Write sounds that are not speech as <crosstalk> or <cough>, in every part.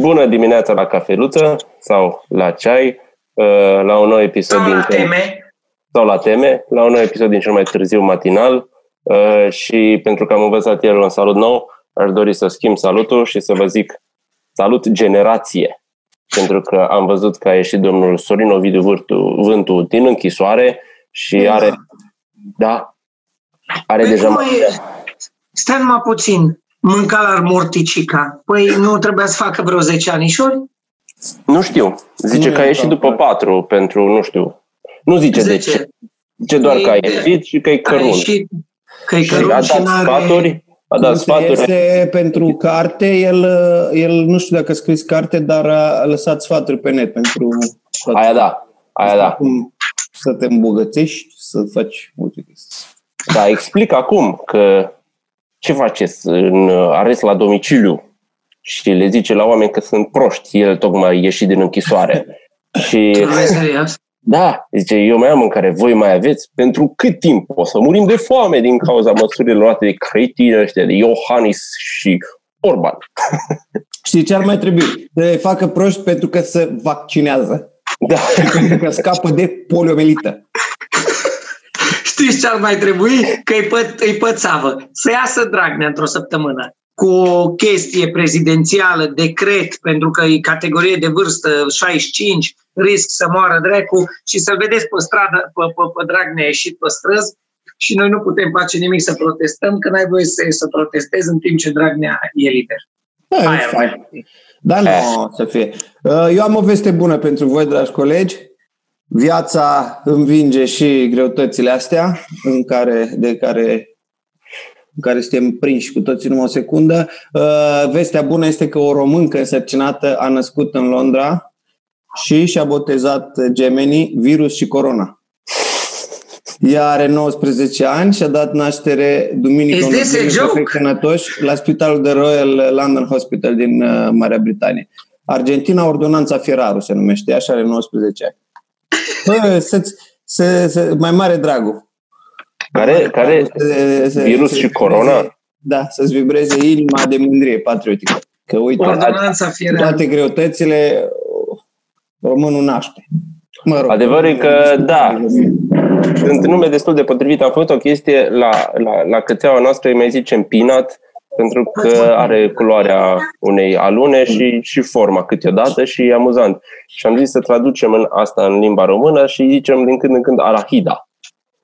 Bună dimineața la cafeluță sau la ceai, uh, la un nou episod Sau din la teme. sau la teme, la un nou episod din cel mai târziu matinal uh, și pentru că am învățat el un salut nou, aș dori să schimb salutul și să vă zic salut generație. Pentru că am văzut că a ieșit domnul Sorin Ovidiu Vârtu, Vântu din închisoare și Da. are, da, are Păi deja cum mai... e? Stai numai puțin. Mânca la morticica. Păi nu trebuia să facă vreo 10 anișori? Nu știu, zice Nu că a e ieșit după calculat. patru pentru, nu știu, nu zice de 10. ce. Zice doar că a Ei, ieșit și că e A cărunt. ieșit că e Și a cărunt dat și n-are... sfaturi, a dat Cum se sfaturi. este pentru carte, el, el nu știu dacă a scris carte, dar a lăsat sfaturi pe net pentru Aia da, aia da. cum să te îmbogățești, să faci multe chestii. Da, explic acum că ce faceți în arest la domiciliu și le zice la oameni că sunt proști, el tocmai ieșit din închisoare. <laughs> și Vorbesc serios. da, zice, eu mai am mâncare, voi mai aveți? Pentru cât timp? O să murim de foame din cauza măsurilor luate de cretini ăștia, de Iohannis și Orban. <laughs> Știi ce ar mai trebui? Să le facă proști pentru că se vaccinează. Da. Pentru că scapă de poliomelită. <laughs> Știți ce ar mai trebui? Că îi, pă, îi pățavă. Să iasă Dragnea într-o săptămână cu o chestie prezidențială, decret, pentru că e categorie de vârstă 65, risc să moară dracu și să-l vedeți pe stradă, pe, pe, pe Dragnea ieșit pe străzi și noi nu putem face nimic să protestăm, că n-ai voie să, să protestezi în timp ce Dragnea e liber. Da, Aia e ar fain. mai fi. Da, nu Eh. o să fie. Uh, Eu am o veste bună pentru voi, dragi colegi. Viața învinge și greutățile astea în care, de care, în care suntem prinși cu toții numai o secundă. Uh, Vestea bună este că o româncă însărcinată a născut în Londra și și-a botezat gemenii virus și corona. Ea are 19 ani și a dat naștere duminică Is this a unor joke? copii sănătoși la spitalul de Royal London Hospital din uh, Marea Britanie. Argentina Ordonanța Ferraru se numește, așa are 19 ani. Bă, să-ți, să, să, mai mare dragul. Care, care Să- să- virus să- și să- corona? Da, să-ți vibreze inima de mândrie patriotică. Că uite, Ordonanța fiera. toate greutățile românul naște. Mă rog. Adevărul e că, da, sunt nume destul de potrivit. Am făcut o chestie la, la, la cățeaua noastră, îi mai zicem peanut, pentru că are culoarea unei alune și, și forma câteodată și e amuzant. Și am zis să traducem în asta în limba română și zicem din când în când arahida.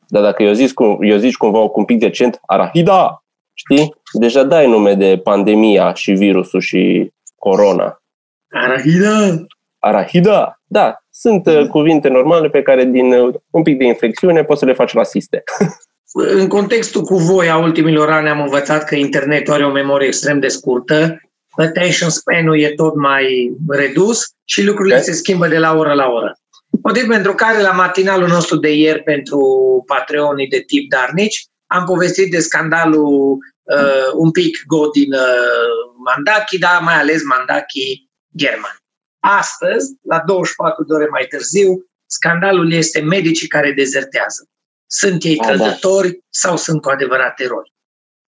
Dar dacă eu, zis, cum, eu zici cumva cu un pic de accent, arahida, știi? Deja dai nume de pandemia și virusul și corona. Arahida! Arahida, da, sunt uh, cuvinte normale pe care din uh, un pic de inflexiune poți să le faci rasiste. <laughs> În contextul cu voi a ultimilor ani am învățat că internetul are o memorie extrem de scurtă, attention span-ul e tot mai redus și lucrurile Ok. se schimbă de la oră la oră. Motiv pentru care la matinalul nostru de ieri pentru Patreonii de tip Darnici am povestit de scandalul uh, un pic go din uh, Mandachi, dar mai ales Mandachi german. Astăzi, la 24 de ore mai târziu, scandalul este medicii care dezertează. Sunt ei Ah, da. trădători sau sunt cu adevărat eroi?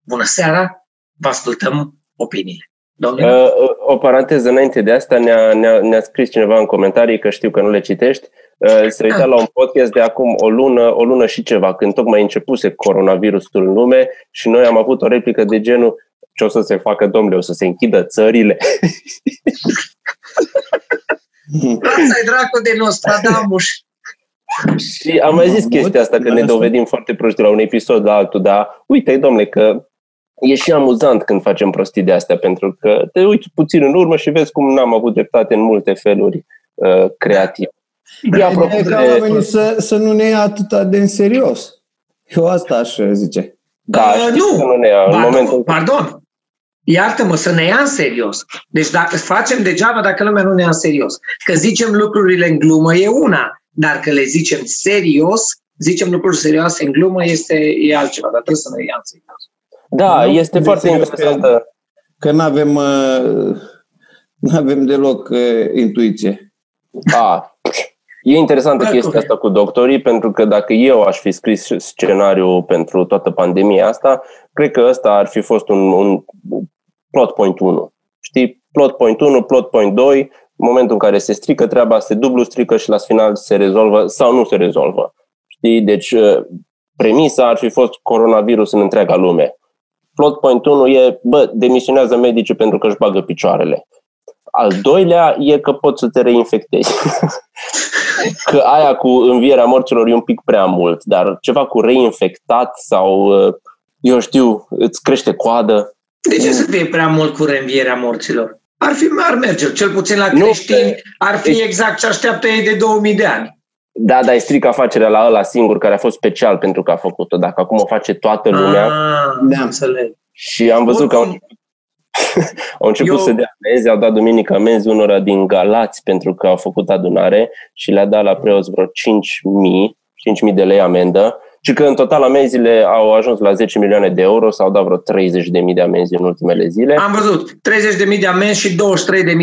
Bună seara, vă ascultăm opiniile. Domnule, Uh, o paranteză înainte de asta, ne-a, ne-a, ne-a scris cineva în comentarii, că știu că nu le citești, uh, se uita la un podcast de acum o lună, o lună și ceva, când tocmai începuse coronavirusul în lume și noi am avut o replică de genul ce o să se facă, domnule, o să se închidă țările. <laughs> Asta e dracu de Nostradamus. Și am mai zis chestia asta, că ne dovedim foarte proști de la un episod la altul, dar uite, domnule, că e și amuzant când facem prostii de astea, pentru că te uiți puțin în urmă și vezi cum n-am avut dreptate în multe feluri uh, creative. Da, E apropo E ca de- oamenii să, să nu ne ia atât de în serios. Eu asta aș zice. Da, Uh, știi nu. că nu ne ia în Pardon, momentul pardon. Iartă-mă, să ne ia în serios. Deci dacă facem degeaba dacă lumea nu ne ia în serios. Că zicem lucrurile în glumă e una, dar că le zicem serios, zicem lucruri serioase în glumă este e altceva, dar trebuie să ne ia în serios. Da, Nu, este de foarte serios interesantă. Că nu avem <laughs> nu avem deloc uh, intuiție. A, E interesantă Da, chestia corect. asta cu doctorii, pentru că dacă eu aș fi scris scenariul pentru toată pandemia asta, cred că ăsta ar fi fost un, un plot point 1. Știi? plot point 1, plot point 2, în momentul în care se strică treaba, se dublu strică și la final se rezolvă sau nu se rezolvă. Știi? Deci uh, premisa ar fi fost coronavirus în întreaga lume. Plot point 1 e, bă, demisionează medicii pentru că își bagă picioarele. Al doilea e că poți să te reinfectezi. <laughs> că aia cu învierea morților e un pic prea mult, dar ceva cu reinfectat sau, uh, eu știu, îți crește coadă. De ce să fie prea mult cu reînvierea morților? Ar fi, ar merge, cel puțin la creștini, nu, ar fi exact ce așteaptă ei de 2000 de ani. Da, dar îi stric afacerea la ăla singur care a fost special pentru că a făcut-o. Dacă acum o face toată lumea... Ah, da, înțeleg. Și am văzut Oricum, că au, <laughs> au început Eu... să dea amenzi, au dat duminică amenzi unora din Galați pentru că au făcut adunare și le-a dat la preoți vreo 5.000, 5.000 de lei amendă și că în total amenziile au ajuns la 10 milioane de euro, s-au dat vreo 30.000 de amenzi în ultimele zile. Am văzut, 30.000 de amenzi și 23.000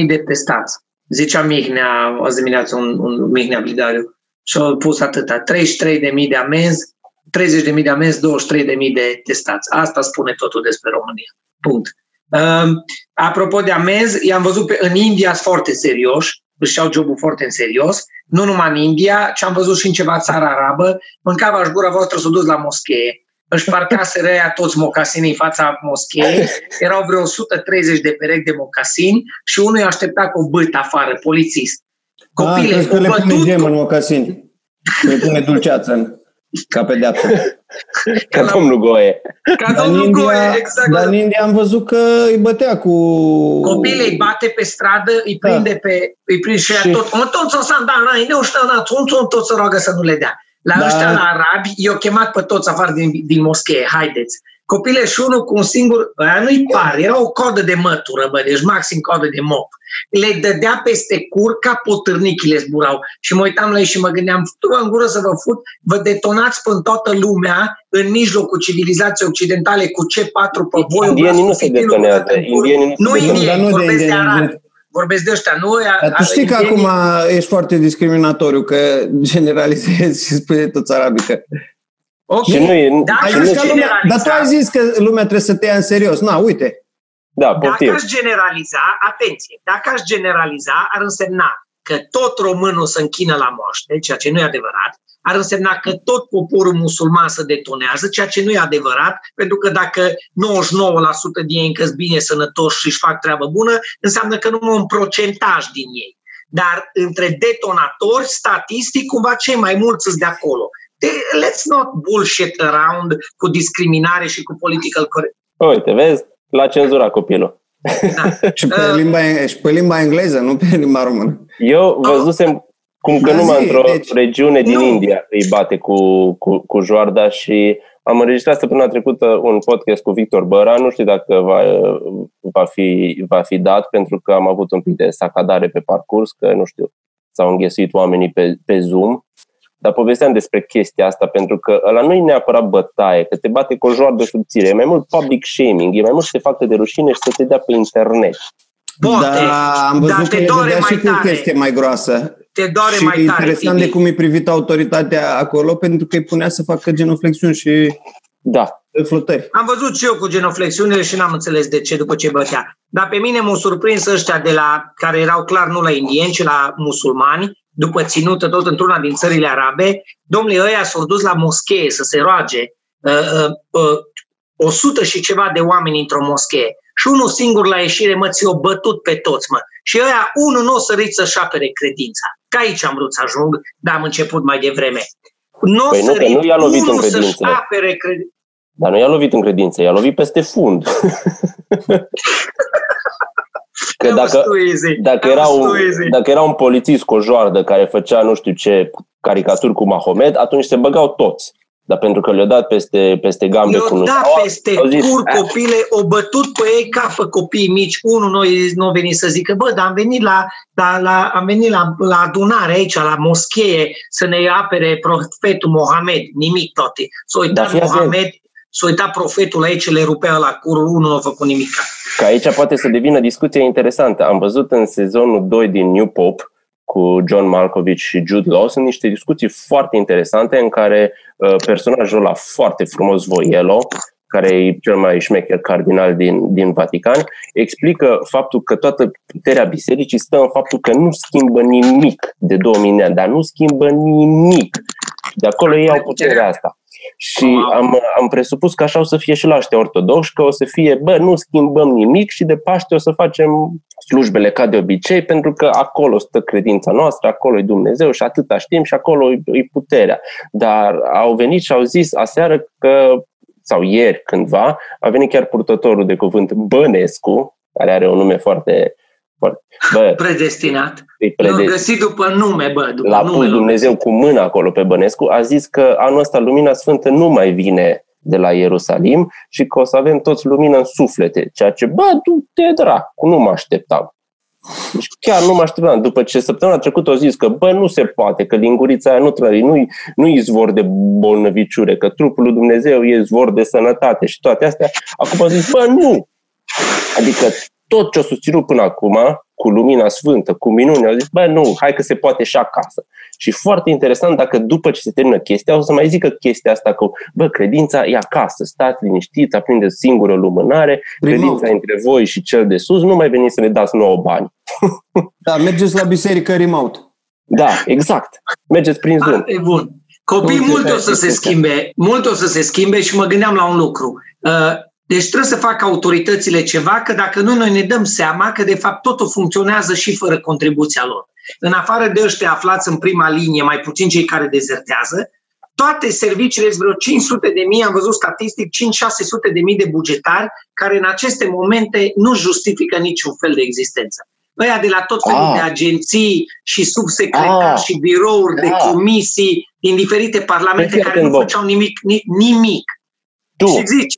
de testați. Zicea Mihnea, azi dimineață un, un Mihnea Bidariu și au pus atâta, 33.000 de amenzi, 30.000 de amenzi, 23.000 de testați. Asta spune totul despre România. Punct. Uh, apropo de amenzi, i-am văzut pe, în India sunt foarte serioși, își iau jobul foarte în serios, nu numai în India, ci am văzut și în ceva țară arabă, mâncava și gura voastră s-o dus la moschee, își parcaseră ăia toți mocasinii în fața moscheei, <laughs> erau vreo 130 de perechi de mocasini și unul i-a așteptat cu o bât afară, polițist. Copile, ah, că le pune gem în mocasini. Le pune dulceață în, ca pedeapsă. <laughs> Ca la, domnul Goe. Ca dar domnul India, Goe, exact. Dar în India am văzut că îi bătea cu... Copilul îi bate pe stradă, îi da. prinde da. pe... Îi prinde și, și... tot. Mă, tot să da, na, nu știu, na, tot, tot să roagă să nu le dea. La da. ăștia, la arabi, i-au chemat pe toți afară din, din moschee, haideți. Copile și unul cu un singur, aia nu-i par, era o codă de mătură, bă, deci maxim codă de mop. Le dădea peste cur ca potârnichile zburau. Și mă uitam la ei și mă gândeam, tu în gură să vă fut, vă detonați până toată lumea în mijlocul civilizației occidentale cu C4 pe voi. Indienii nu se detonează. Indienii nu, nu indieni, vorbesc de arabi vorbesc de ăștia. Nu, Dar tu știi că acum ești foarte discriminatoriu, că generalizezi și spui toți arabii că Ok, și nu e, dacă și nu lumea, dar tu ai zis că lumea trebuie să te ia în serios. Na, uite. Da, poftim. Dacă aș generaliza, atenție, dacă aș generaliza, ar însemna că tot românul se închină la moaște, ceea ce nu e adevărat, ar însemna că tot poporul musulman se detonează, ceea ce nu e adevărat, pentru că dacă 99% din ei încă bine sănătoși și își fac treabă bună, înseamnă că numai un procentaj din ei. Dar între detonatori, statistic, cumva cei mai mulți sunt de acolo let's not bullshit around cu discriminare și cu political correct. Uite, vezi? L-a cenzurat copilul. Da. <laughs> și, pe uh, limba, și pe limba engleză, nu pe limba română. Eu văzusem cum că da, numai într-o deci, regiune din nu. India îi bate cu, cu, cu joarda și am înregistrat săptămâna trecută un podcast cu Victor Băra, nu știu dacă va, va, fi, va fi dat, pentru că am avut un pic de sacadare pe parcurs, că nu știu, s-au înghesuit oamenii pe, pe Zoom dar povesteam despre chestia asta pentru că ăla nu e neapărat bătaie, că te bate cu o joară subțire, e mai mult public shaming, e mai mult să te facă de rușine și să te dea pe internet. Poate, da, am văzut că le dădea și cu chestie mai groasă. Te doare și mai tare. interesant de cum e privit autoritatea acolo, pentru că îi punea să facă genoflexiuni și da. flotări. Am văzut și eu cu genoflexiunile și n-am înțeles de ce după ce bătea. Dar pe mine m-au surprins ăștia de la, care erau clar nu la indieni, ci la musulmani, după ținută tot într-una din țările arabe, domnule ăia s-au dus la moschee să se roage uh, uh, uh, 100 și ceva de oameni într-o moschee și unul singur la ieșire, mă, ți-o bătut pe toți, mă. Și ăia, unul nu o sărit să-și apere credința. Că aici am vrut să ajung, dar am început mai devreme. Nu păi sărit, nu, nu i-a lovit în credință. apere credința. Dar nu i-a lovit în credință, i-a lovit peste fund. <laughs> Că dacă, dacă, era un, dacă era un polițist cu o joardă care făcea nu știu ce caricaturi cu Mahomed, atunci se băgau toți. Dar pentru că le-au dat peste, peste gambe cu nu dat peste au zis, cur ah. copile, o bătut pe ei ca fă copii mici. Unul noi nu a venit să zică, bă, dar am venit la, la, la, am venit la, la adunare aici, la moschee, să ne apere profetul Mohamed. Nimic toate. S-a uitat Mohamed, s-a uitat profetul aici, le rupea la cur, unul nu a făcut nimic. Că aici poate să devină discuție interesantă. Am văzut în sezonul 2 din New Pop cu John Malkovich și Jude Law sunt niște discuții foarte interesante în care uh, personajul ăla foarte frumos, Voielo, care e cel mai șmecher cardinal din, din Vatican, explică faptul că toată puterea bisericii stă în faptul că nu schimbă nimic de 2000 de ani, dar nu schimbă nimic. De acolo ei au puterea asta. Și am, am presupus că așa o să fie și la ăștia ortodoxi, că o să fie, bă, nu schimbăm nimic și de Paște o să facem slujbele ca de obicei, pentru că acolo stă credința noastră, acolo e Dumnezeu și atâta știm și acolo e puterea. Dar au venit și au zis aseară că, sau ieri cândva, a venit chiar purtătorul de cuvânt Bănescu, care are un nume foarte Bă, predestinat. Prede... Nu, găsit după nume, bă. După L-a nume pus Dumnezeu cu mâna acolo pe Bănescu. A zis că anul ăsta lumina sfântă nu mai vine de la Ierusalim și că o să avem toți lumină în suflete. Ceea ce, bă, tu te dracu, nu mă așteptam. Deci chiar nu mă așteptam. După ce săptămâna trecută au zis că, bă, nu se poate, că lingurița aia nu trăi, nu-i, nu-i izvor de bolnăviciure, că trupul lui Dumnezeu e izvor de sănătate și toate astea. Acum au zis, bă, nu! Adică tot ce a susținut până acum, cu lumina sfântă, cu minune, au zis, bă, nu, hai că se poate și acasă. Și foarte interesant dacă după ce se termină chestia, o să mai zică chestia asta cu, bă, credința e acasă, stați liniștiți, aprindeți singură lumânare, credința între voi și cel de sus, nu mai veniți să ne dați nouă bani. da, mergeți la biserică remote. Da, exact. Mergeți prin Zoom. e bun. Copii mult o să se schimbe, mult o să se schimbe și mă gândeam la un lucru. Uh, deci trebuie să facă autoritățile ceva, că dacă nu, noi ne dăm seama că de fapt totul funcționează și fără contribuția lor. În afară de ăștia aflați în prima linie, mai puțin cei care dezertează, toate serviciile, vreo 500 de mii, am văzut statistic, 5-600 de mii de bugetari care în aceste momente nu justifică niciun fel de existență. Ăia de la tot felul ah. de agenții și subsecretari ah. și birouri da. de comisii din diferite parlamente care nu făceau nimic, nimic. Tu. Și zici,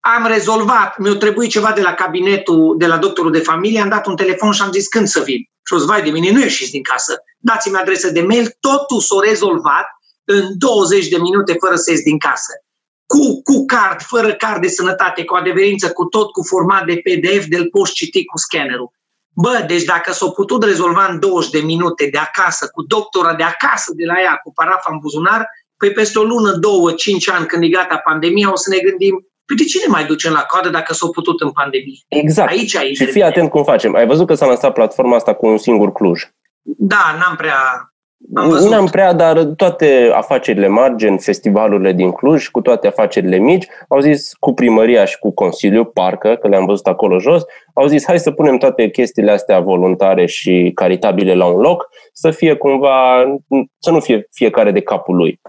am rezolvat, mi-a trebuit ceva de la cabinetul, de la doctorul de familie, am dat un telefon și am zis când să vin. Și o vai de mine, nu ieșiți din casă. Dați-mi adresă de mail, totul s-a rezolvat în 20 de minute fără să ies din casă. Cu, cu card, fără card de sănătate, cu adeverință, cu tot, cu format de PDF, de-l poți citi cu scannerul. Bă, deci dacă s-au putut rezolva în 20 de minute de acasă, cu doctora de acasă, de la ea, cu parafa în buzunar, păi peste o lună, două, cinci ani, când e gata pandemia, o să ne gândim Păi de ce ne mai ducem la coadă dacă s-au putut în pandemie? Exact. Aici, aici și fii atent cum facem. Ai văzut că s-a lansat platforma asta cu un singur Cluj. Da, n-am prea... Nu am prea, dar toate afacerile mari, gen festivalurile din Cluj, cu toate afacerile mici, au zis cu primăria și cu Consiliul, parcă, că le-am văzut acolo jos, au zis hai să punem toate chestiile astea voluntare și caritabile la un loc, să fie cumva, să nu fie fiecare de capul lui.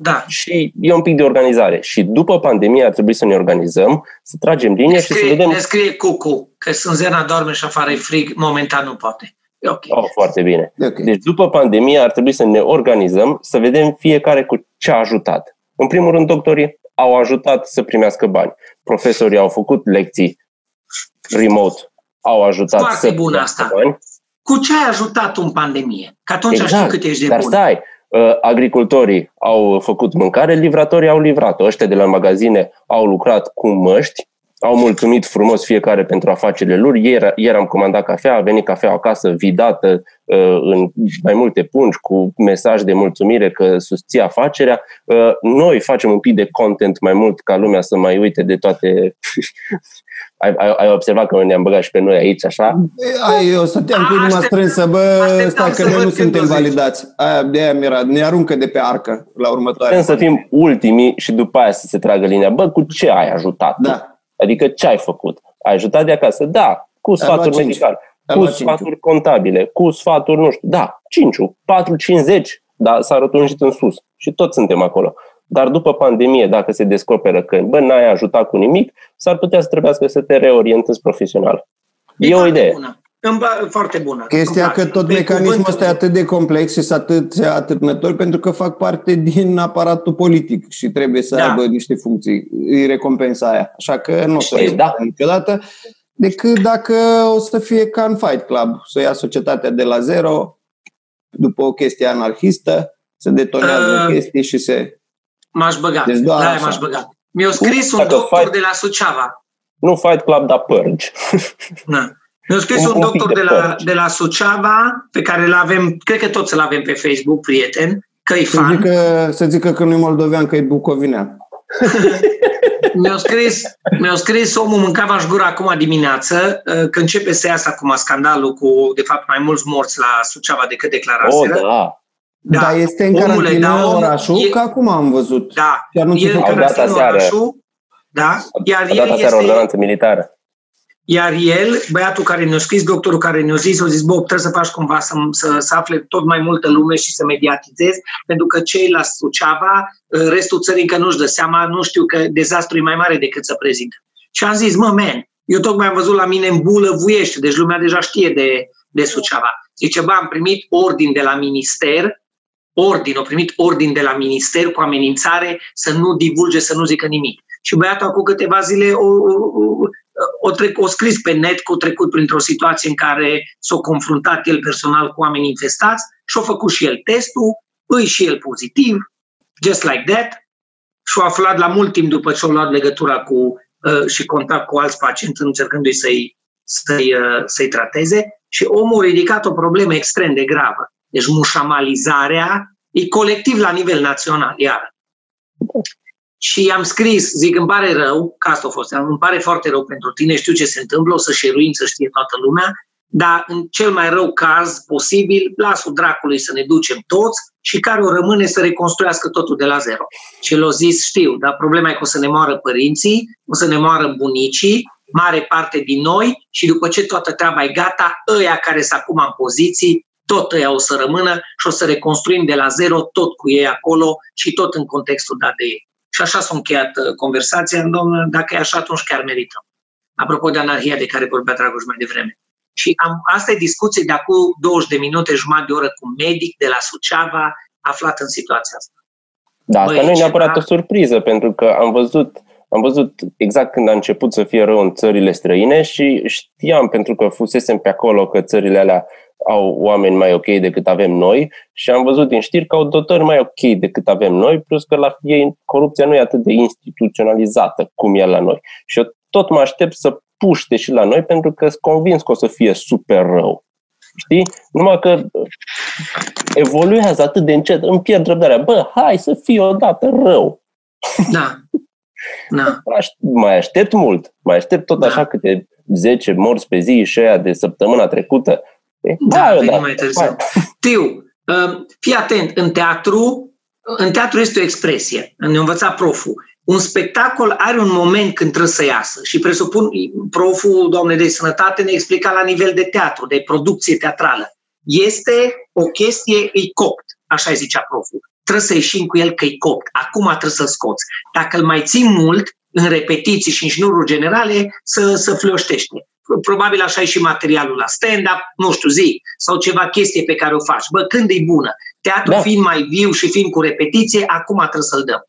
Da. Și e un pic de organizare. Și după pandemie ar trebui să ne organizăm, să tragem linie scrie, și să vedem... Ne scrie Cucu, că Sânzena doarme și afară e frig, momentan nu poate. E ok. Oh, foarte bine. Okay. Deci după pandemie ar trebui să ne organizăm, să vedem fiecare cu ce a ajutat. În primul rând, doctorii au ajutat să primească bani. Profesorii au făcut lecții remote, au ajutat Foarte să bună asta. bani. Cu ce ai ajutat în pandemie? Că atunci exact. știu cât ești de Dar bun. stai, Uh, agricultorii au făcut mâncare, livratorii au livrat. Ăștia de la magazine au lucrat cu măști, au mulțumit frumos fiecare pentru afacerile lor. Ieri, ieri am comandat cafea, a venit cafea acasă vidată uh, în mai multe pungi cu mesaj de mulțumire că susții afacerea. Uh, noi facem un pic de content mai mult ca lumea să mai uite de toate <laughs> ai, ai, ai observat că ne-am băgat și pe noi aici, așa? Ai, eu stăteam cu inima strânsă, bă, stai că noi nu suntem validați. Aia, de aia mi-era, ne aruncă de pe arcă la următoare. Putem să fim ultimii și după aia să se tragă linia. Bă, cu ce ai ajutat? Da. Adică ce ai făcut? Ai ajutat de acasă? Da, cu sfaturi medicale, cu sfaturi contabile, cu sfaturi, nu știu, da, 5, 4, 50, dar s-a rotunjit în sus și toți suntem acolo. Dar după pandemie, dacă se descoperă că bă, n-ai ajutat cu nimic, s-ar putea să trebuiască să te reorientezi profesional. E, e o idee. Bună. Foarte bună. Chestia că tot mecanismul ăsta e atât de complex și atât atârnător pentru că fac parte din aparatul politic și trebuie să da. aibă niște funcții. Îi recompensa aia. Așa că nu o să păi, da. niciodată decât dacă o să fie ca în Fight Club, să ia societatea de la zero după o chestie anarhistă, se detonează uh, chestii și se M-aș băga. Deci doar da, m-aș băga. Mi-a scris un doctor fight, de la Suceava. Nu Fight Club, dar Purge. Da. Mi-a scris un, un doctor de, de, la, de la Suceava, pe care îl avem, cred că toți îl avem pe Facebook, prieten, că e fan. Zică, să zică că nu e moldovean, că e bucovinean. <laughs> mi-au scris, mi-au scris omul mâncava gura acum dimineață, uh, că începe să iasă acum scandalul cu, de fapt, mai mulți morți la Suceava decât declaraseră. Oh, da. Da, da este în Omule, carantină da, orașul, e, că acum am văzut. Da, Chiar nu e în carantină orașul, da, iar el este... ordonanță militară. Iar el, băiatul care ne-a scris, doctorul care ne-a zis, a zis, bă, trebuie să faci cumva să, să, să afle tot mai multă lume și să mediatizezi, pentru că cei la Suceava, restul țării încă nu-și dă seama, nu știu că dezastru e mai mare decât să prezintă. Și am zis, mă, man, eu tocmai am văzut la mine în bulă vuiește, deci lumea deja știe de, de Suceava. Zice, bă, am primit ordin de la minister, ordin, au primit ordin de la minister cu amenințare să nu divulge, să nu zică nimic. Și băiatul acum câteva zile o, o, o, trec, o scris pe net că a trecut printr-o situație în care s-a confruntat el personal cu oameni infestați și a făcut și el testul, îi și el pozitiv, just like that, și a aflat la mult timp după ce a luat legătura cu uh, și contact cu alți pacienți încercându-i să-i, să-i, uh, să-i trateze și omul a ridicat o problemă extrem de gravă. Deci mușamalizarea e colectiv la nivel național, iar. Și am scris, zic, îmi pare rău, că asta a fost, îmi pare foarte rău pentru tine, știu ce se întâmplă, o să șeruim, să știe toată lumea, dar în cel mai rău caz posibil, lasă dracului să ne ducem toți și care o rămâne să reconstruiască totul de la zero. Și l-a zis, știu, dar problema e că o să ne moară părinții, o să ne moară bunicii, mare parte din noi și după ce toată treaba e gata, ăia care sunt acum în poziții, tot ăia o să rămână și o să reconstruim de la zero tot cu ei acolo și tot în contextul dat de ei. Și așa s-a încheiat uh, conversația, domnule, dacă e așa, atunci chiar merităm. Apropo de anarhia de care vorbea Dragoș mai devreme. Și am, asta e discuție de acum 20 de minute, jumătate de oră cu un medic de la Suceava aflat în situația asta. Da, asta Băi, nu e neapărat ceva... o surpriză, pentru că am văzut, am văzut exact când a început să fie rău în țările străine și știam, pentru că fusesem pe acolo, că țările alea au oameni mai ok decât avem noi și am văzut din știri că au dotări mai ok decât avem noi, plus că la ei corupția nu e atât de instituționalizată cum e la noi. Și eu tot mă aștept să puște și la noi pentru că sunt convins că o să fie super rău. Știi? Numai că evoluează atât de încet, îmi pierd răbdarea. Bă, hai să fie odată rău. Da. da. <laughs> Mai aștept mult. Mai aștept tot da. așa câte 10 morți pe zi și aia de săptămâna trecută. Da, da, da mai târziu. Tiu, um, fii atent, în teatru, în teatru este o expresie, ne învăța proful. Un spectacol are un moment când trebuie să iasă și presupun, proful, doamne de sănătate, ne explica la nivel de teatru, de producție teatrală. Este o chestie, e copt, așa zicea proful. Trebuie să ieșim cu el că e copt. Acum trebuie să-l scoți. Dacă îl mai ții mult, în repetiții și în șnururi generale, să, să flioștește probabil așa e și materialul la stand-up, nu știu, zi, sau ceva chestie pe care o faci. Bă, când e bună? Teatru da. fiind mai viu și fiind cu repetiție, acum trebuie să-l dăm.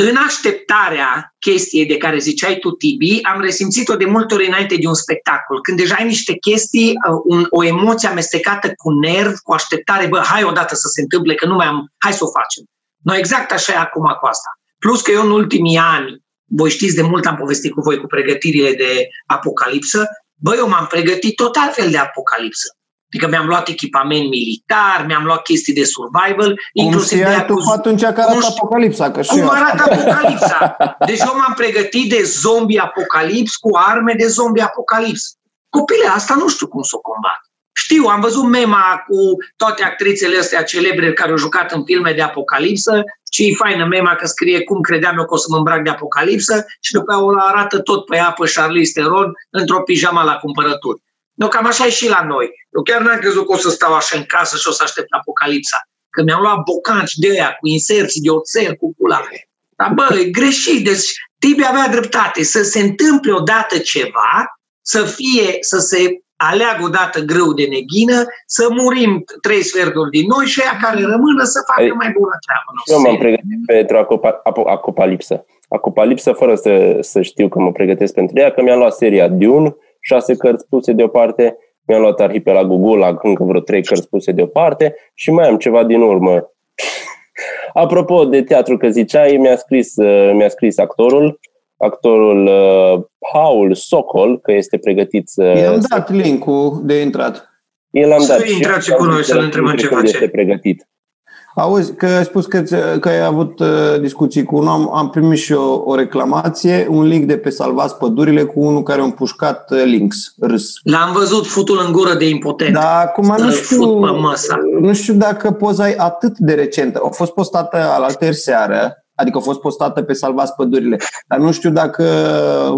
În așteptarea chestiei de care ziceai tu, Tibi, am resimțit-o de multe ori înainte de un spectacol. Când deja ai niște chestii, uh, un, o emoție amestecată cu nerv, cu așteptare, bă, hai odată să se întâmple, că nu mai am, hai să o facem. Noi exact așa e acum cu asta. Plus că eu în ultimii ani, voi știți de mult am povestit cu voi cu pregătirile de apocalipsă, Băi, eu m-am pregătit tot altfel de apocalipsă. Adică mi-am luat echipament militar, mi-am luat chestii de survival, cum inclusiv de tu cu atunci că arată apocalipsa, că și Cum arată apocalipsa? <laughs> Deci eu m-am pregătit de zombie apocalips cu arme de zombie apocalips. Copile, asta nu știu cum să o combat. Știu, am văzut mema cu toate actrițele astea celebre care au jucat în filme de apocalipsă și e faină mema că scrie cum credeam eu că o să mă îmbrac de apocalipsă și după aia o arată tot pe apă Charlize Theron într-o pijama la cumpărături. Nu, cam așa e și la noi. Eu chiar n-am crezut că o să stau așa în casă și o să aștept apocalipsa. Că mi-am luat bocanci de aia cu inserții de oțel, cu pula. Dar bă, e greșit. Deci Tibi avea dreptate. Să se întâmple odată ceva, să fie, să se aleagă odată grâu de neghină, să murim trei sferturi din noi și aia care rămână să facă Ai, mai bună treabă. Nu eu m-am pregătit pentru acopalipsă. Acopalipsă fără să, să știu că mă pregătesc pentru ea, că mi-am luat seria Dune, șase cărți puse deoparte, mi-am luat Arhipelagul Gulag, încă vreo trei cărți puse deoparte și mai am ceva din urmă. <laughs> Apropo de teatru că ziceai, mi-a scris, mi-a scris actorul actorul uh, Paul Sokol, că este pregătit să... I-am dat link-ul de intrat. El am dat. Să intrați cu noi, să-l întrebăm ce face. Este pregătit. Auzi, că ai spus că, că ai avut uh, discuții cu unul, am, am primit și o, o reclamație, un link de pe Salvați Pădurile cu unul care a împușcat uh, links, râs. L-am văzut futul în gură de impotent. Da, acum nu Să-l știu, fut pe măsa. nu știu dacă poza e atât de recentă. A fost postată alaltă seară, adică a fost postată pe Salvați Pădurile, dar nu știu dacă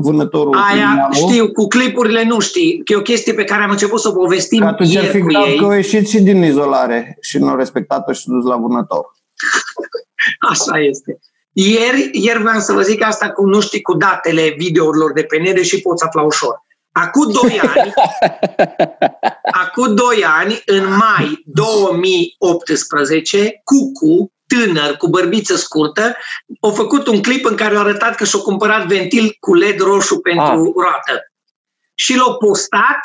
vânătorul... Aia criminalul- știu, cu clipurile nu știi. Că e o chestie pe care am început să o povestim Că atunci ar fi ieri cu grav ei. că au ieșit și din izolare și nu au respectat-o și s-au dus la vânător. <laughs> Așa este. Ieri, ieri vreau să vă zic asta cu, nu știi, cu datele videourilor de pe net, deși poți afla ușor. Acum 2 <laughs> ani, acum 2 ani, în mai 2018, Cucu, tânăr, cu bărbiță scurtă, a făcut un clip în care a arătat că și-a cumpărat ventil cu LED roșu pentru Ah. roată. Și l-a postat,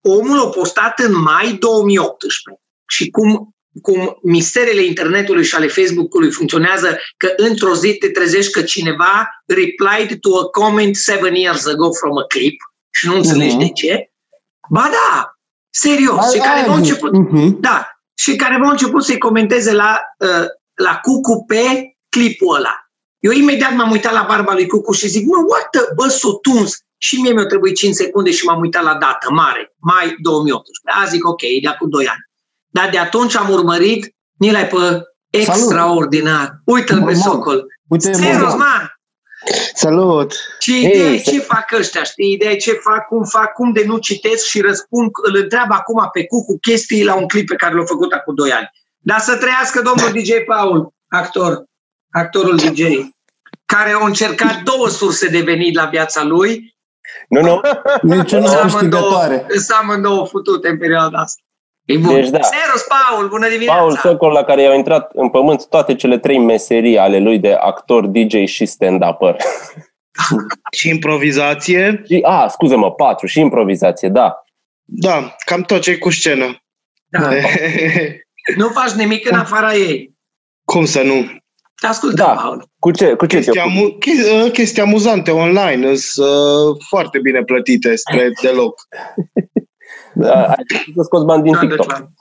omul l-a postat în mai 2018. Și cum cum misterele internetului și ale Facebook-ului funcționează, că într-o zi te trezești că cineva replied to a comment seven years ago from a clip și nu înțelegi Mhm. de ce. Ba da, serios. și care Aia v-au zic. început, Mhm. da, și care v-au început să-i comenteze la, uh, la Cucu pe clipul ăla. Eu imediat m-am uitat la barba lui Cucu și zic, mă, what the, bă, s-o tuns. Și mie mi-a trebuit 5 secunde și m-am uitat la dată mare, mai 2018. Azi zic, ok, e de acum 2 ani. Dar de atunci am urmărit, ni l-ai pe extraordinar. Uite-l pe Mormon. Socol. Uite, Serios, Mormon. man! Salut! Ce Ei, idee, se- ce fac ăștia, știi? Ideea e ce fac, cum fac, cum de nu citesc și răspund, îl întreabă acum pe Cucu chestii la un clip pe care l-a făcut acum 2 ani. Dar să trăiască domnul DJ Paul, actor, actorul DJ, care a încercat două surse de venit la viața lui, Nu, nu. Niciuna Sunt amândouă, câștigătoare. sunt amândouă futute în perioada asta. E bun. Deci da. Serus, Paul, bună dimineața! Paul Socol, la care i-au intrat în pământ toate cele trei meserii ale lui de actor, DJ și stand-upper. <laughs> Și improvizație? Și, a, scuză-mă, patru și improvizație, da. Da, cam tot ce cu scenă. Da. <laughs> Nu faci nimic în afara ei. Cum să nu? Te ascultă, Da. Paul. Cu ce, cu ce te Chestii, amu- che- uh, chestii amuzante online, sunt uh, foarte bine plătite spre <laughs> deloc. Da, ai început să scoți bani din Da, TikTok. reclamă.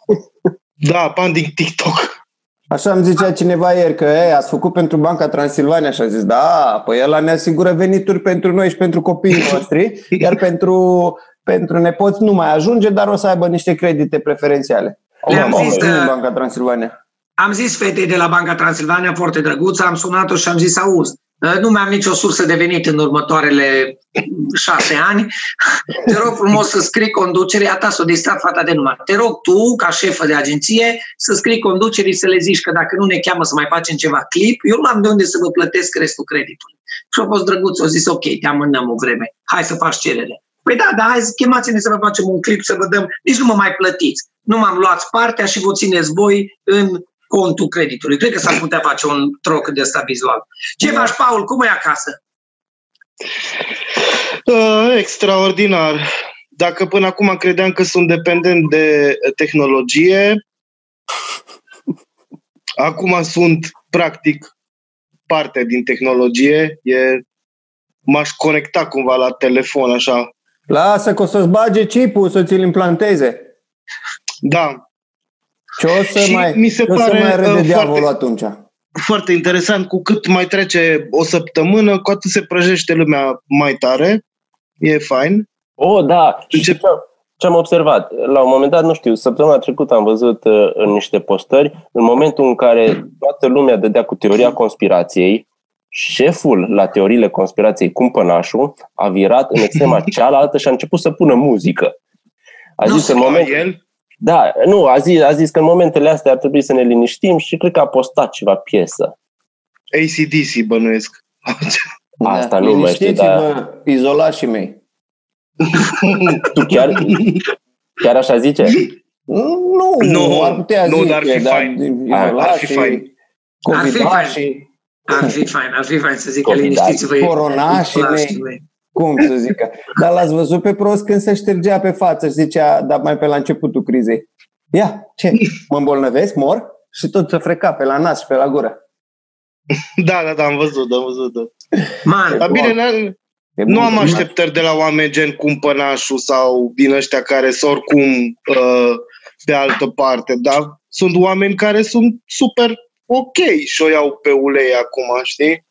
Da, bani din TikTok. Așa îmi zicea cineva ieri că ei, ați făcut pentru Banca Transilvania și a zis, da, păi ăla ne asigură venituri pentru noi și pentru copiii <laughs> noștri, iar pentru, pentru nepoți nu mai ajunge, dar o să aibă niște credite preferențiale. Le-am Mamă, zis, mamă, uh, Banca Transilvania. Am zis fetei de la Banca Transilvania, foarte drăguță, am sunat-o și am zis, auzi, nu mai am nicio sursă de venit în următoarele șase ani. Te rog frumos să scrii conducere, a ta s-o distrat fata de număr. Te rog tu, ca șefă de agenție, să scrii conducerii să le zici că dacă nu ne cheamă să mai facem ceva clip, eu nu am de unde să vă plătesc restul creditului. Și a fost drăguț, au zis, ok, te amânăm o vreme, hai să faci cerere. Păi da, da, hai, chemați-ne să vă facem un clip, să vă dăm, nici nu mă mai plătiți. Nu m-am luat partea și vă țineți voi în contul creditului. Cred că s-ar putea face un troc de ăsta vizual. Ce faci, Paul? Cum e acasă? Uh, extraordinar. Dacă până acum credeam că sunt dependent de tehnologie, acum sunt practic parte din tehnologie. E, m-aș conecta cumva la telefon așa. Lasă că o să-ți bage chipul, să ți-l implanteze. Da, Ce o să Și mai, mi se ce o să pare, mai râde uh, diavolul foarte- atunci? foarte interesant. Cu cât mai trece o săptămână, cu atât se prăjește lumea mai tare. E fain. Oh, da. Și Ce- ce, ce am observat? La un moment dat, nu știu, săptămâna trecută am văzut uh, în niște postări, în momentul în care toată lumea dădea cu teoria conspirației, șeful la teoriile conspirației, cumpănașul, a virat în extrema <laughs> cealaltă și a început să pună muzică. A Nu zis că în La moment... el. Da, nu, a zis, a zis că în momentele astea ar trebui să ne liniștim și cred că a postat ceva piesă. ACDC bănuiesc. <laughs> Asta nu mai știu, Liniștiți-vă, izolașii mei. <laughs> Tu chiar, chiar așa zice? Nu, Nu, ar putea nu, zice, dar ar fi dar fain. Ar- ar fi izolașii, fain. Ar fi fain. Covidașii, Ar fi fain, ar fi fain să zic că Covidați, liniștiți-vă. coronașii Izolați-vă. mei. cum să zică. Dar l-ați văzut pe prost când se ștergea pe față și zicea, dar mai pe la începutul crizei. Ia, ce? Mă îmbolnăvesc? Mor? Și tot se freca pe la nas și pe la gură. <laughs> Da, da, da, am văzut, am văzut. Da. Man, Dar bine, n- E nu bun. am așteptări de la oameni gen cumpănașul sau din ăștia care sunt oricum uh, pe altă parte, dar sunt oameni care sunt super ok și o iau pe ulei acum, știi?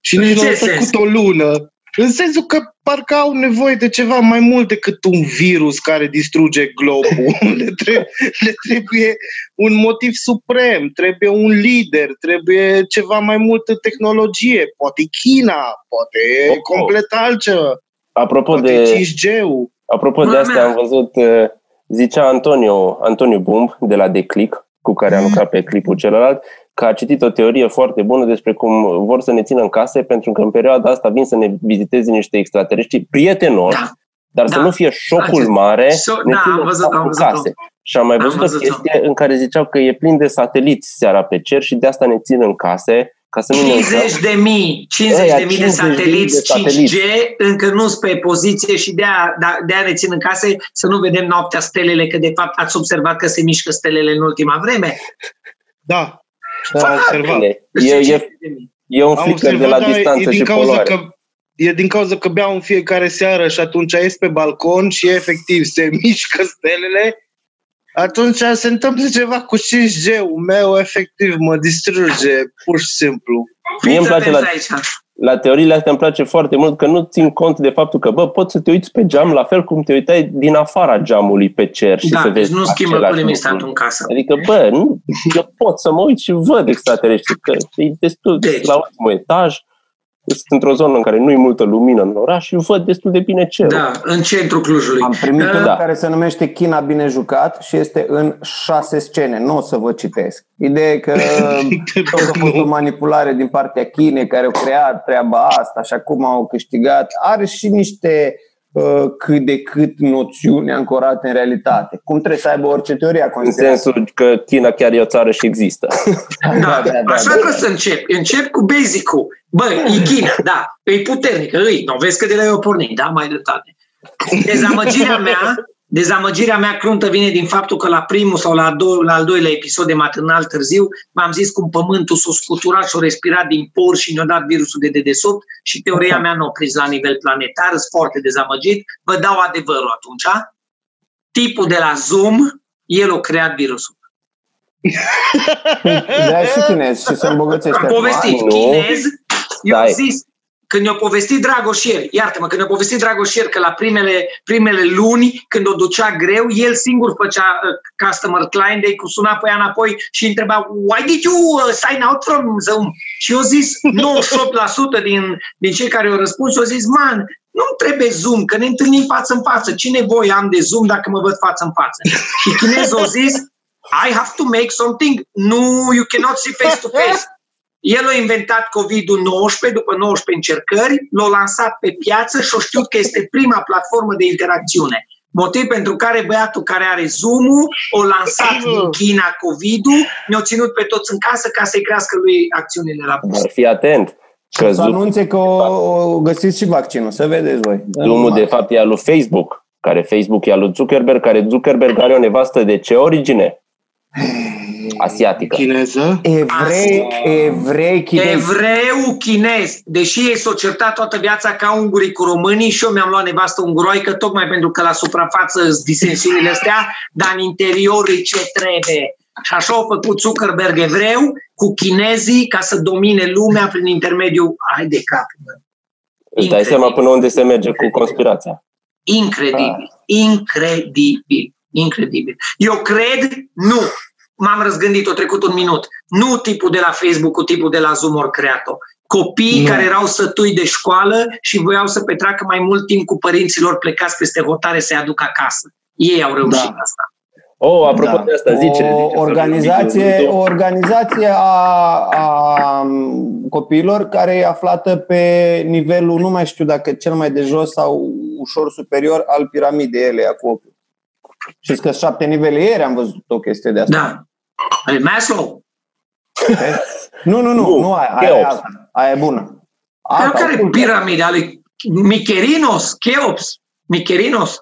Și În nici nu ce au sens? trecut o lună. În sensul că parcă au nevoie de ceva mai mult decât un virus care distruge globul. <laughs> le, trebuie, le trebuie un motiv suprem, trebuie un lider, trebuie ceva mai multă tehnologie. Poate China, poate Oh, oh. complet altceva. Apropo Poate de, 5G-ul. apropo de Mama asta, mea. am văzut, uh, zicea Antonio, Antonio Bumb de la Declic, cu care am lucrat pe clipul celălalt, că a citit o teorie foarte bună despre cum vor să ne țină în case, pentru că în perioada asta vin să ne viziteze niște extraterestri prietenoși, Da. dar să Da. nu fie șocul Acest- mare, So- ne da, țin am în văzut, cap am în văzut-o. case. Și am mai Am văzut o văzut-o. chestie în care ziceau că e plin de sateliți seara pe cer și de asta ne țin în case, ca să nu ne 50 uităm. de mii, 50 Ăia, de mii de 50 de mii de sateliți sateliți. 5G încă nu sunt pe poziție și de-aia, da- de-aia ne țin în case să nu vedem noaptea stelele, că de fapt ați observat că se mișcă stelele în ultima vreme. Da, Da, am observat. bine. Deci E, e, 50 de mii. e un Am flicker de la observat, dar distanță e și din cauza poluare. că E din cauza că beau în fiecare seară și atunci ies pe balcon și efectiv se <laughs> mișcă stelele, atunci se întâmplă ceva cu 5G-ul meu, efectiv mă distruge, pur și simplu. Mie îmi Fiți place atenți la- aici. la teoriile astea îmi place foarte mult că nu țin cont de faptul că, bă, poți să te uiți pe geam la fel cum te uitai din afara geamului pe cer și Da, să deci vezi nu schimbă cu același nimic lucru. statul în casă. Adică, bă, nu, eu pot să mă uit și văd extraterestri, că e destul de Deci. la ultimul etaj, sunt într-o zonă în care nu e multă lumină în oraș și văd destul de bine cerul. Da, în centrul Clujului. Am primit Da. unul Da. care se numește China bine jucat și este în șase scene. Nu o să vă citesc. Ideea e că <laughs> tot a fost o manipulare din partea Chinei care au creat treaba asta și acum au câștigat. Are și niște uh, cât de cât noțiuni ancorate în realitate. Cum trebuie să aibă orice teorie a În conspirației. sensul că China chiar e o țară și există. Da, așa trebuie să încep. Încep cu basic-ul. Bă, e China, da, e puternică, îi, nu vezi că de la eu pornit, da, mai dreptate. Dezamăgirea mea, dezamăgirea mea cruntă vine din faptul că la primul sau la, do- la al doilea episod de matinal târziu m-am zis cum pământul s-a scuturat și a respirat din por și ne-a dat virusul de dedesubt și teoria mea nu a prins la nivel planetar, sunt foarte dezamăgit. Vă dau adevărul atunci. Tipul de la Zoom, el a creat virusul. <laughs> De și chinez și se îmbogățește. Am acum. povestit nu. chinez, eu am Stai. zis, când ne-a povestit Dragoșier, iartă-mă, când ne-a povestit Dragoșier că la primele, primele luni, când o ducea greu, el singur făcea uh, customer client day, cu suna pe ea înapoi și întreba, why did you uh, sign out from Zoom? Și eu zis, 98% din, din cei care au răspuns, au zis, man, nu trebuie Zoom, că ne întâlnim față în față. Ce nevoie am de Zoom dacă mă văd față în față? Și chinezul a zis, I have to make something. No, you cannot see face to face. El a inventat COVID-ul 19 după 19 încercări, l-a lansat pe piață și a știut că este prima platformă de interacțiune. Motiv pentru care băiatul care are Zoom-ul a lansat din China COVID-ul, ne-a ținut pe toți în casă ca să-i crească lui acțiunile la bursă. Dar fii atent, că Să Zoom- anunțe că o, o găsiți și vaccinul. Să vedeți voi. Zoom-ul de fapt e al lui Facebook, care Facebook e al lui Zuckerberg, care Zuckerberg are o nevastă de ce origine? <laughs> Asiatică. Chineză? Evrei, evrei chinezi. Evreu chinez, deși ei s-au certat toată viața ca ungurii cu românii și eu mi-am luat nevastă unguroică tocmai pentru că la suprafață sunt disensiunile astea, dar în interior e ce trebuie. Și așa au făcut Zuckerberg evreu cu chinezii ca să domine lumea prin intermediul... Hai de cap, bă. Îți dai seama până unde se merge cu conspirația. Incredibil. Incredibil. Incredibil. Eu cred, nu. M-am răzgândit, o trecut un minut. Nu tipul de la Facebook cu tipul de la Zoom ori creat-o. Copii Nu. care erau sătui de școală și voiau să petreacă mai mult timp cu părinților plecați peste hotare să-i aducă acasă. Ei au reușit Da. asta. Oh, apropo Da. de asta, zice. zice o să organizație, vorbim o de- organizație a, a copiilor care e aflată pe nivelul, nu mai știu dacă cel mai de jos sau ușor superior al piramidei ele cu ochiul. Știți că șapte nivele ieri am văzut o chestie de asta. Da. E Maslow. <laughs> Nu, nu, nu, Nu, nu, aia, aia, e Cheops. alta. aia e bună. Dar Alta, care ocultă. piramida lui Micherinos, Cheops, Micherinos.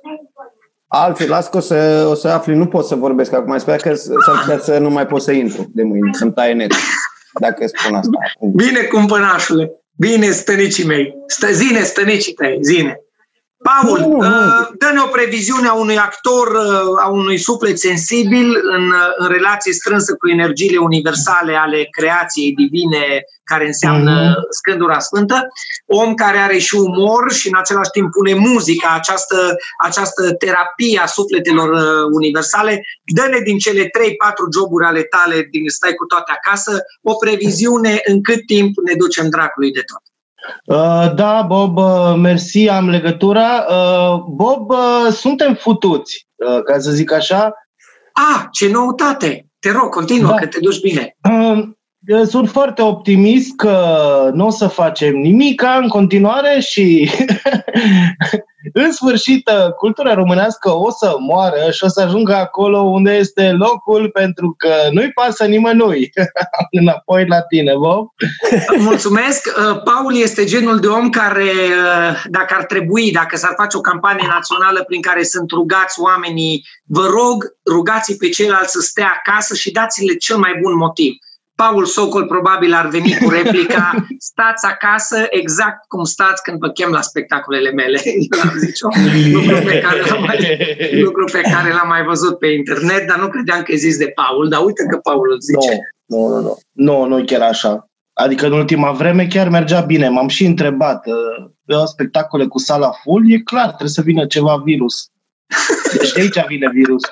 Alții, las că o să, o să afli, nu pot să vorbesc acum, sper că s- s-ar putea să nu mai pot să intru de mâine, să-mi taie net. Dacă spun asta. Bine, cumpănașule. Bine, stănicii mei. Stă, zine, stănicii tăi, zine. Paul, uh, dă-ne o previziune a unui actor, uh, a unui suflet sensibil în, uh, în relație strânsă cu energiile universale ale creației divine, care înseamnă mm-hmm. scândura sfântă, om care are și umor și în același timp pune muzica, această, această terapie a sufletelor universale. Dă-ne din cele 3-4 joburi ale tale, din stai cu toate acasă, o previziune în cât timp ne ducem dracului de tot. Uh, da, Bob, uh, mersi, am legătura. Uh, Bob, suntem futuți, ca să zic așa. Ah, ce noutate! Te rog, continuă, da. că te duci bine. Sunt foarte optimist că nu o să facem nimic în continuare și <laughs> în sfârșit cultura românească o să moară și o să ajungă acolo unde este locul pentru că nu-i pasă nimănui. <laughs> Înapoi la tine, Bob. <laughs> Mulțumesc. Uh, Paul este genul de om care, uh, dacă ar trebui, dacă s-ar face o campanie națională prin care sunt rugați oamenii, vă rog, rugați pe ceilalți să stea acasă și dați-le cel mai bun motiv Paul Socol probabil ar veni cu replica stați acasă exact cum stați când vă chem la spectacolele mele. lucru, pe care l-am mai, lucru pe care l-am mai văzut pe internet, dar nu credeam că e zis de Paul, dar uite că Paul îl zice. Nu, nu, nu. Nu, nu chiar așa. Adică în ultima vreme chiar mergea bine. M-am și întrebat. Pe uh, spectacole cu sala full, e clar, trebuie să vină ceva virus. Deci de aici vine virus.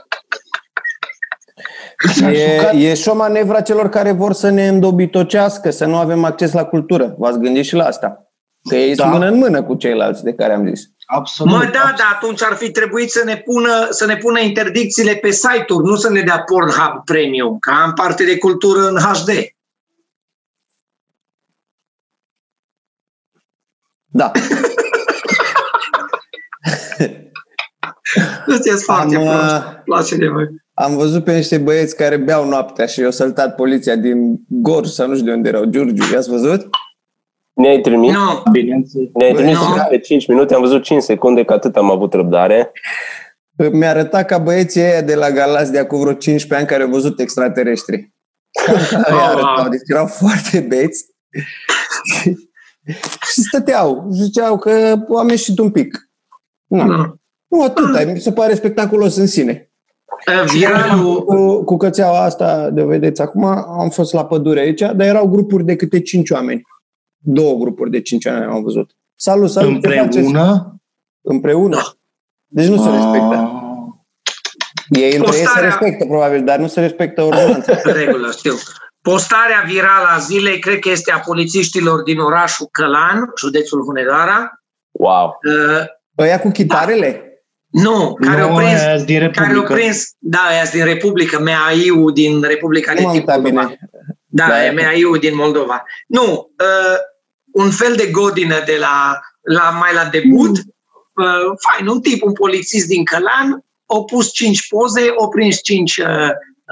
E, e și o manevră celor care vor să ne îndobitocească, să nu avem acces la cultură. V-ați gândit și la asta? Că ei da. sunt mână în mână cu ceilalți de care am zis. Absolut. Mă, da, dar atunci ar fi trebuit să ne pună, să ne pună interdicțiile pe site-uri, nu să ne dea Pornhub Premium, ca am parte de cultură în HD. Da. <laughs> <laughs> Ăsta e foarte am, uh, place de voi. Am văzut pe niște băieți care beau noaptea și au săltat poliția din Gor sau nu știu de unde erau, Giurgiu. I-ați văzut? Ne-ai trimis? Nu. Ne-ai trimis no. în 5 minute, am văzut 5 secunde, că atât am avut răbdare. Mi-a arătat ca băieții ăia de la Galați de acum vreo 15 ani care au văzut extraterestri. <laughs> oh. Deci erau foarte beți și stăteau. Ziceau că am ieșit un pic. Nu, no. nu atât. Mi se pare spectaculos în sine. Viralul... Cu, cu cățeaua asta de vedeți acum, am fost la pădure aici, dar erau grupuri de câte cinci oameni. Două grupuri de cinci oameni am văzut. Salut, salut! Împreună? Împreună. Da. Deci nu se respectă. Ah. Ei între ei se respectă, probabil, dar nu se respectă ordonanța. <laughs> Regulă, știu. Postarea virală a zilei, cred că este a polițiștilor din orașul Călan, județul Hunedoara. Wow! Uh, Ăia cu chitarele? Da. Nu, care au prins, din care au prins, da, aia din Republică, MEAIU din Republica de Tip Moldova. Da, da, e MEAIU din Moldova. Nu, uh, un fel de godină de la, la mai la debut, mm. uh, fain, un tip, un polițist din Călan, au pus cinci poze, au prins cinci uh,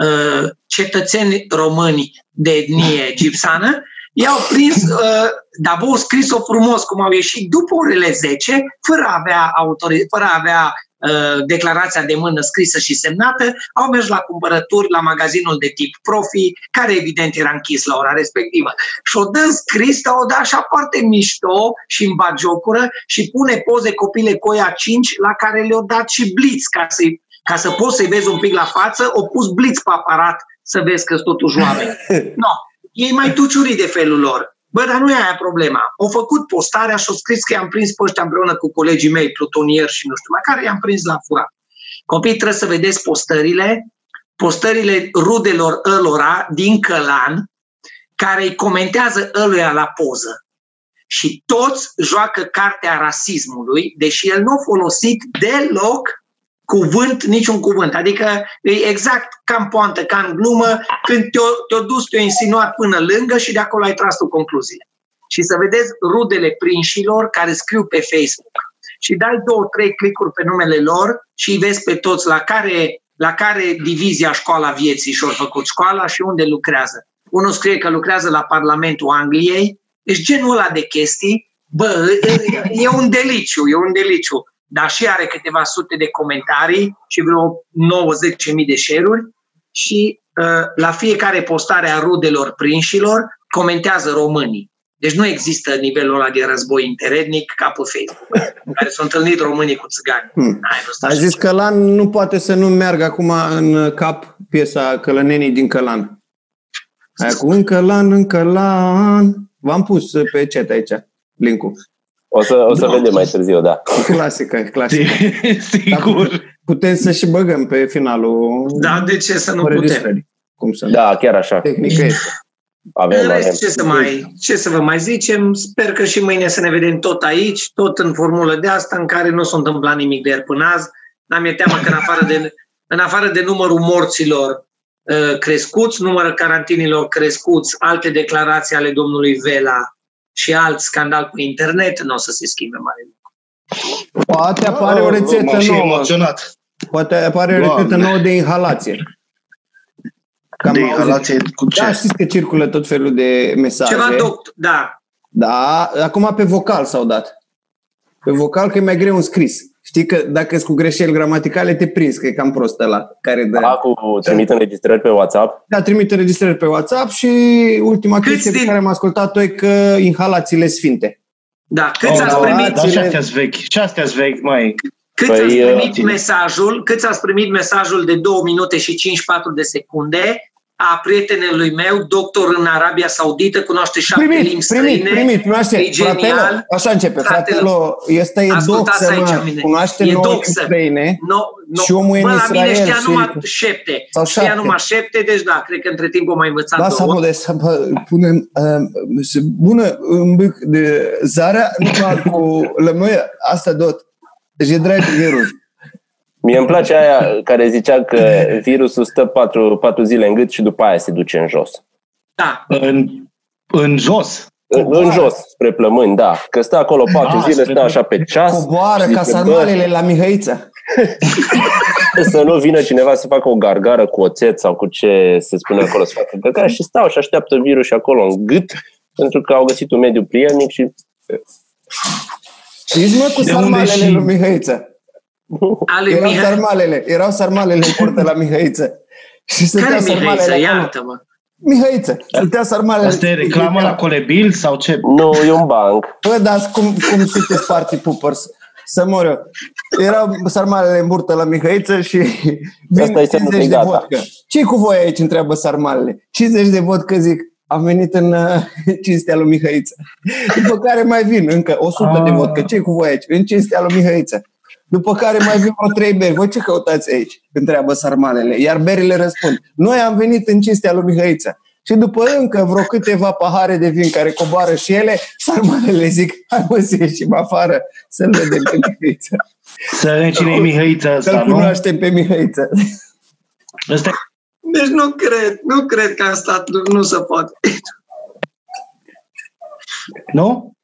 uh, cetățeni români de etnie <laughs> egipțeană, i-au prins, uh, dar au scris-o frumos, cum au ieșit după orele 10, fără a avea, autori- fără a avea Uh, declarația de mână scrisă și semnată, au mers la cumpărături la magazinul de tip profi, care evident era închis la ora respectivă. Și o dă scris, o dă așa foarte mișto și în bagiocură și pune poze copile Coia 5 la care le-o dat și blitz ca, să ca să poți să-i vezi un pic la față, o pus blitz pe aparat să vezi că sunt totuși oameni. <laughs> No. Ei mai tuciuri de felul lor. Bă, dar nu e aia problema. Au făcut postarea și au scris că i-am prins pe ăștia împreună cu colegii mei, plutonieri și nu știu mai care, i-am prins la furat. Copiii trebuie să vedeți postările, postările rudelor ălora din Călan, care îi comentează ăluia la poză. Și toți joacă cartea rasismului, deși el nu a folosit deloc cuvânt, niciun cuvânt. Adică e exact ca în poantă, ca în glumă, când te-o, te-o dus, te-o insinuat până lângă și de acolo ai tras tu concluziile. Și să vedeți rudele prinșilor care scriu pe Facebook. Și dai două, trei clicuri pe numele lor și îi vezi pe toți la care, la care divizia școala vieții și-au făcut școala și unde lucrează. Unul scrie că lucrează la Parlamentul Angliei, deci genul ăla de chestii, bă, e un deliciu, e un deliciu dar și are câteva sute de comentarii și vreo 90.000 de share-uri și uh, la fiecare postare a rudelor prinșilor comentează românii. Deci nu există nivelul ăla de război interetnic ca pe Facebook, în care s-au întâlnit românii cu țigani. Hmm. Ai, nu stă A așa zis ceva. Călan nu poate să nu meargă acum în cap piesa Călănenii din Călan. Aia cu în Călan, în Călan. V-am pus pe chat aici, link-ul. O să, o să vedem mai târziu, da. Clasică, clasică. <laughs> Sigur. Putem să și băgăm pe finalul Da, de ce să nu putem? înregistrării. Cum să Da, chiar așa. Tehnică este. Avem, În avem. rest, ce să, mai, ce să vă mai zicem? Sper că și mâine să ne vedem tot aici, tot în formulă de asta, în care nu s-a întâmplat nimic de ieri până azi. N-am e teamă că în afară de, în afară de numărul morților uh, crescuți, numărul carantinilor crescuți, alte declarații ale domnului Vela și alt scandal cu internet, nu o să se schimbe mare lucru. Poate apare o rețetă M-am și nouă. emoționat. Poate apare o Doamne. rețetă nouă de inhalație. Că am De auzit. inhalație cu ce? Da, știți că circulă tot felul de mesaje. Ceva doct, da. Da, acum pe vocal s-au dat. Pe vocal că e mai greu în scris. Știi că dacă sunt cu greșeli gramaticale, te prinzi că e cam prost ăla care dă. A, cu trimit înregistrări pe WhatsApp. Da, trimite înregistrări pe WhatsApp și ultima Câți chestie pe din- care am ascultat-o e că inhalațiile sfinte. Da, câți Oh, ați da, primit, Dar și astea vechi. Și astea vechi, mai. câți Păi, ați primit uh, mesajul, câți ați primit mesajul de 2 minute și 54 de secunde a prietenului meu, doctor în Arabia Saudită, cunoaște șapte limbi Primit, străine. primit, primit, cunoaște. e genial. Fratelo, așa începe. Fratelo. Fratelo, ăsta e Ascultați doxă, aici mă, mine. cunoaște E nouă limbi doxă. străine. No, no. Și omul e Bă, în la mine Israel știa și- numai șapte. Sau Știa șapte. numai șapte, deci da, cred că între timp o mai învățat Da, două. sau de să bă, punem uh, să bună un pic de zarea numai cu lămâie, asta tot. Deci e drag virus. Mie îmi place aia care zicea că virusul stă patru, patru zile în gât și după aia se duce în jos. Da. În, în jos. În, în jos, spre plămâni, da. Că stă acolo patru Ah, zile, spre stă așa pe ceas. Coboară și ca zice, sarmalele la Mihăiță. "Bă, <laughs> Să nu vină cineva să facă o gargară cu oțet sau cu ce se spune acolo să facă gargară și stau și așteaptă virus acolo în gât pentru că au găsit un mediu prielnic și Zici mă cu De unde sarmalele și- lui Mihăiță. <laughs> Ale Erau Mihai. sarmalele, erau sarmalele în curte la Mihăiță. <laughs> Și stătea Care Mihai să sarmalele acolo. iartă-mă? Mihăiță, stătea sarmalele. Asta e reclamă la Colebil sau ce? nu, e un banc. Bă, dar cum, cum sunteți party poopers? Să mor eu. Erau sarmalele în burtă la Mihăiță și vin Asta e semnul 50 de că e gata. vodcă. ce cu voi aici? Întreabă sarmalele. 50 de vodcă, zic. Am venit în uh, <laughs> cinstea lui Mihăiță. După care mai vin încă 100 de Ah. vodcă. ce cu voi aici? În cinstea lui Mihăiță. După care mai vin vreo trei beri. Voi ce căutați aici? Întreabă sarmalele. Iar berile răspund. Noi am venit în cinstea lui Mihăiță. Și după încă vreo câteva pahare de vin care coboară și ele, sarmalele zic, hai mă să ieșim afară să-l vedem pe Mihăiță. Să vedem cine e Mihăița Să-l ăsta, nu? cunoaștem pe Mihăiță. Ăsta e Deci nu cred, nu cred că am stat, nu, nu se poate. nu?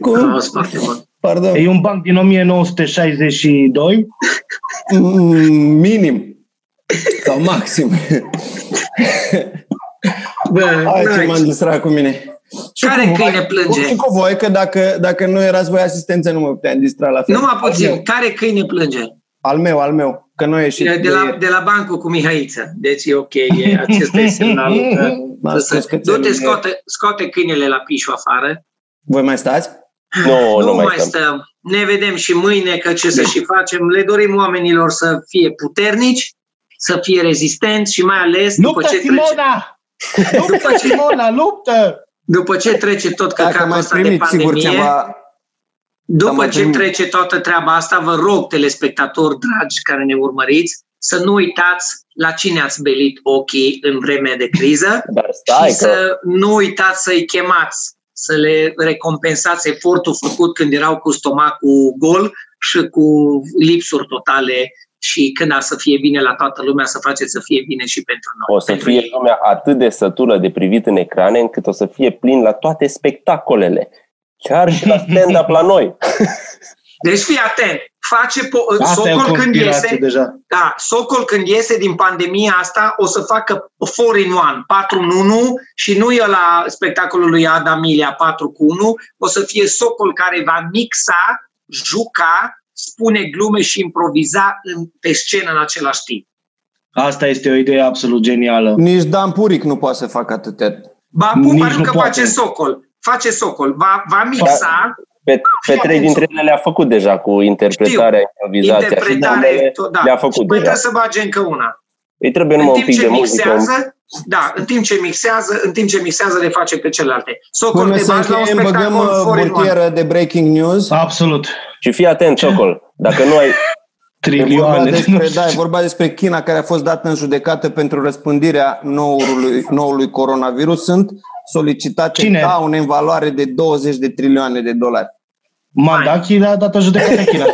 Cum? Am fost foarte bun. Pardon. E un banc din 1962. Mm, Minim. Sau maxim. Bă, Hai ce n-ai m-am distrat cu mine. Și Care cu voi- câine plânge? Și cu voi, că dacă, dacă nu erați voi asistență, nu mă puteam distra la fel. Numai Al meu, puțin. Care câine plânge? Al meu, al meu. Că nu a ieșit. De, de, la, de la bancul cu Mihaiță. Deci e ok, e, <laughs> acesta e semnalul. Că, M-am scos să, cățelul du-te, de- scoate, scoate câinele la pișu afară. Voi mai stați? Nu, nu, nu mai mai stăm. stăm. Ne vedem și mâine, că ce să și facem. Le dorim oamenilor să fie puternici, să fie rezistenți și mai ales după Luptă, ce, trece, Simona! Luptă, Simona, luptă! după ce trece tot Dacă căcatul mai ăsta de primit, sigur, pandemie, ceva... După mai ce primit. trece toată treaba asta, vă rog, telespectatori dragi care ne urmăriți, să nu uitați la cine ați belit ochii în vreme de criză Dar stai și că să nu uitați să-i chemați, să le recompensați efortul făcut când erau cu stomacul gol și cu lipsuri totale și când a să fie bine la toată lumea, să faceți să fie bine și pentru noi. o să pentru fie ei. lumea atât de sătură de privit în ecrane încât o să fie plin la toate spectacolele. Chiar și la <laughs> stand-up la noi. Deci fii atent, face po- Asta e o Socol când conspirație iese, deja. Da, Socol când iese din pandemia asta o să facă 4 in 1, 4 în 1 și nu e la spectacolul lui Adam Ilia 4 cu 1, o să fie Socol care va mixa, juca, spune glume și improviza în, pe scenă în același timp. Asta este o idee absolut genială. Nici Dan Puric nu poate să facă atâtea Ba, Nici Pupa nu nu că poate. face socol. Face socol. Va, va mixa Pe, pe Fii trei atent, dintre ele le-a făcut deja cu interpretarea, improvizația și interpretare. dramele, tot- da. le-a Și făcut mai deja. trebuie să bage încă una. Îi trebuie În numai un timp pic ce de muzică. un- mixează, da, în timp ce mixează, în timp ce mixează le face pe celelalte. Socol, Până te să bagi la un încheiem, băgăm spectacol uh, four in one. burtieră de breaking news. Absolut. Și fii atent, Socol, dacă nu ai... E vorba, Trilioane. despre, da, e vorba despre China care a fost dată în judecată pentru răspândirea noului, noului coronavirus. Sunt solicitate Cine? daune în valoare de 20 de trilioane de dolari. Mandachi le-a dat o judecată China.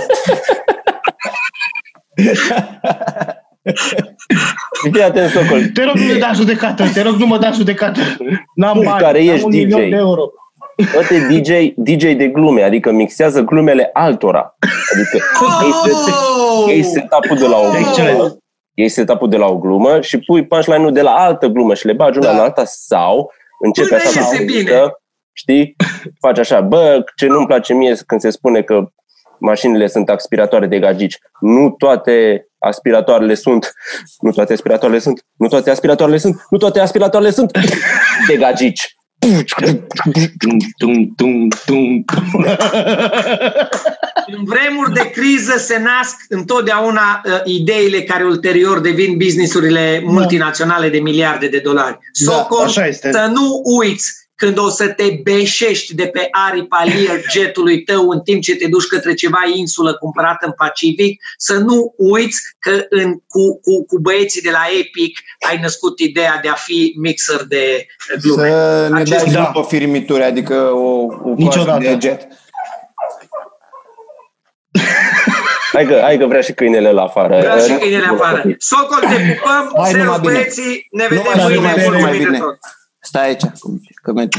Fii atent, Socol, Te rog, nu mă da judecată. Te rog, nu mă da judecată. N-am Tu, bani. care am ești un DJ. milion de euro. Toate DJ, DJ de glume, adică mixează glumele altora. Adică ei set, Oh! ei setup-ul de la o Excelent. glumă, ei setup-ul de la o glumă și pui punchline-ul de la altă glumă și le bagi una Da. în alta sau începe Până așa iese cu bine. muzică, știi? Faci așa, bă, ce nu-mi place mie când se spune că mașinile sunt aspiratoare de gagici. Nu toate aspiratoarele sunt, nu toate aspiratoarele sunt, nu toate aspiratoarele sunt, nu toate aspiratoarele sunt <laughs> de gagici. Tum, tum, tum, tum. În vremuri de criză se nasc întotdeauna uh, ideile care ulterior devin businessurile multinaționale de miliarde de dolari. Da, Socol, așa este. să nu uiți când o să te beșești de pe aripa Learjetului tău în timp ce te duci către ceva insulă cumpărată în Pacific, să nu uiți că în, cu, cu, cu băieții de la Epic ai născut ideea de a fi mixer de uh, glume. Să ne Acest- dai Da. da. pe firimituri, adică o, o coajă Niciodată. de jet. <laughs> Hai că, hai că vrea și câinele la afară. Vreau și câinele afară. Socol, te pupăm, Hai, servus numai bine. băieții, ne vedem Numai mâine, bine, numai mulțumim de bine. tot. Stai aici, că merge.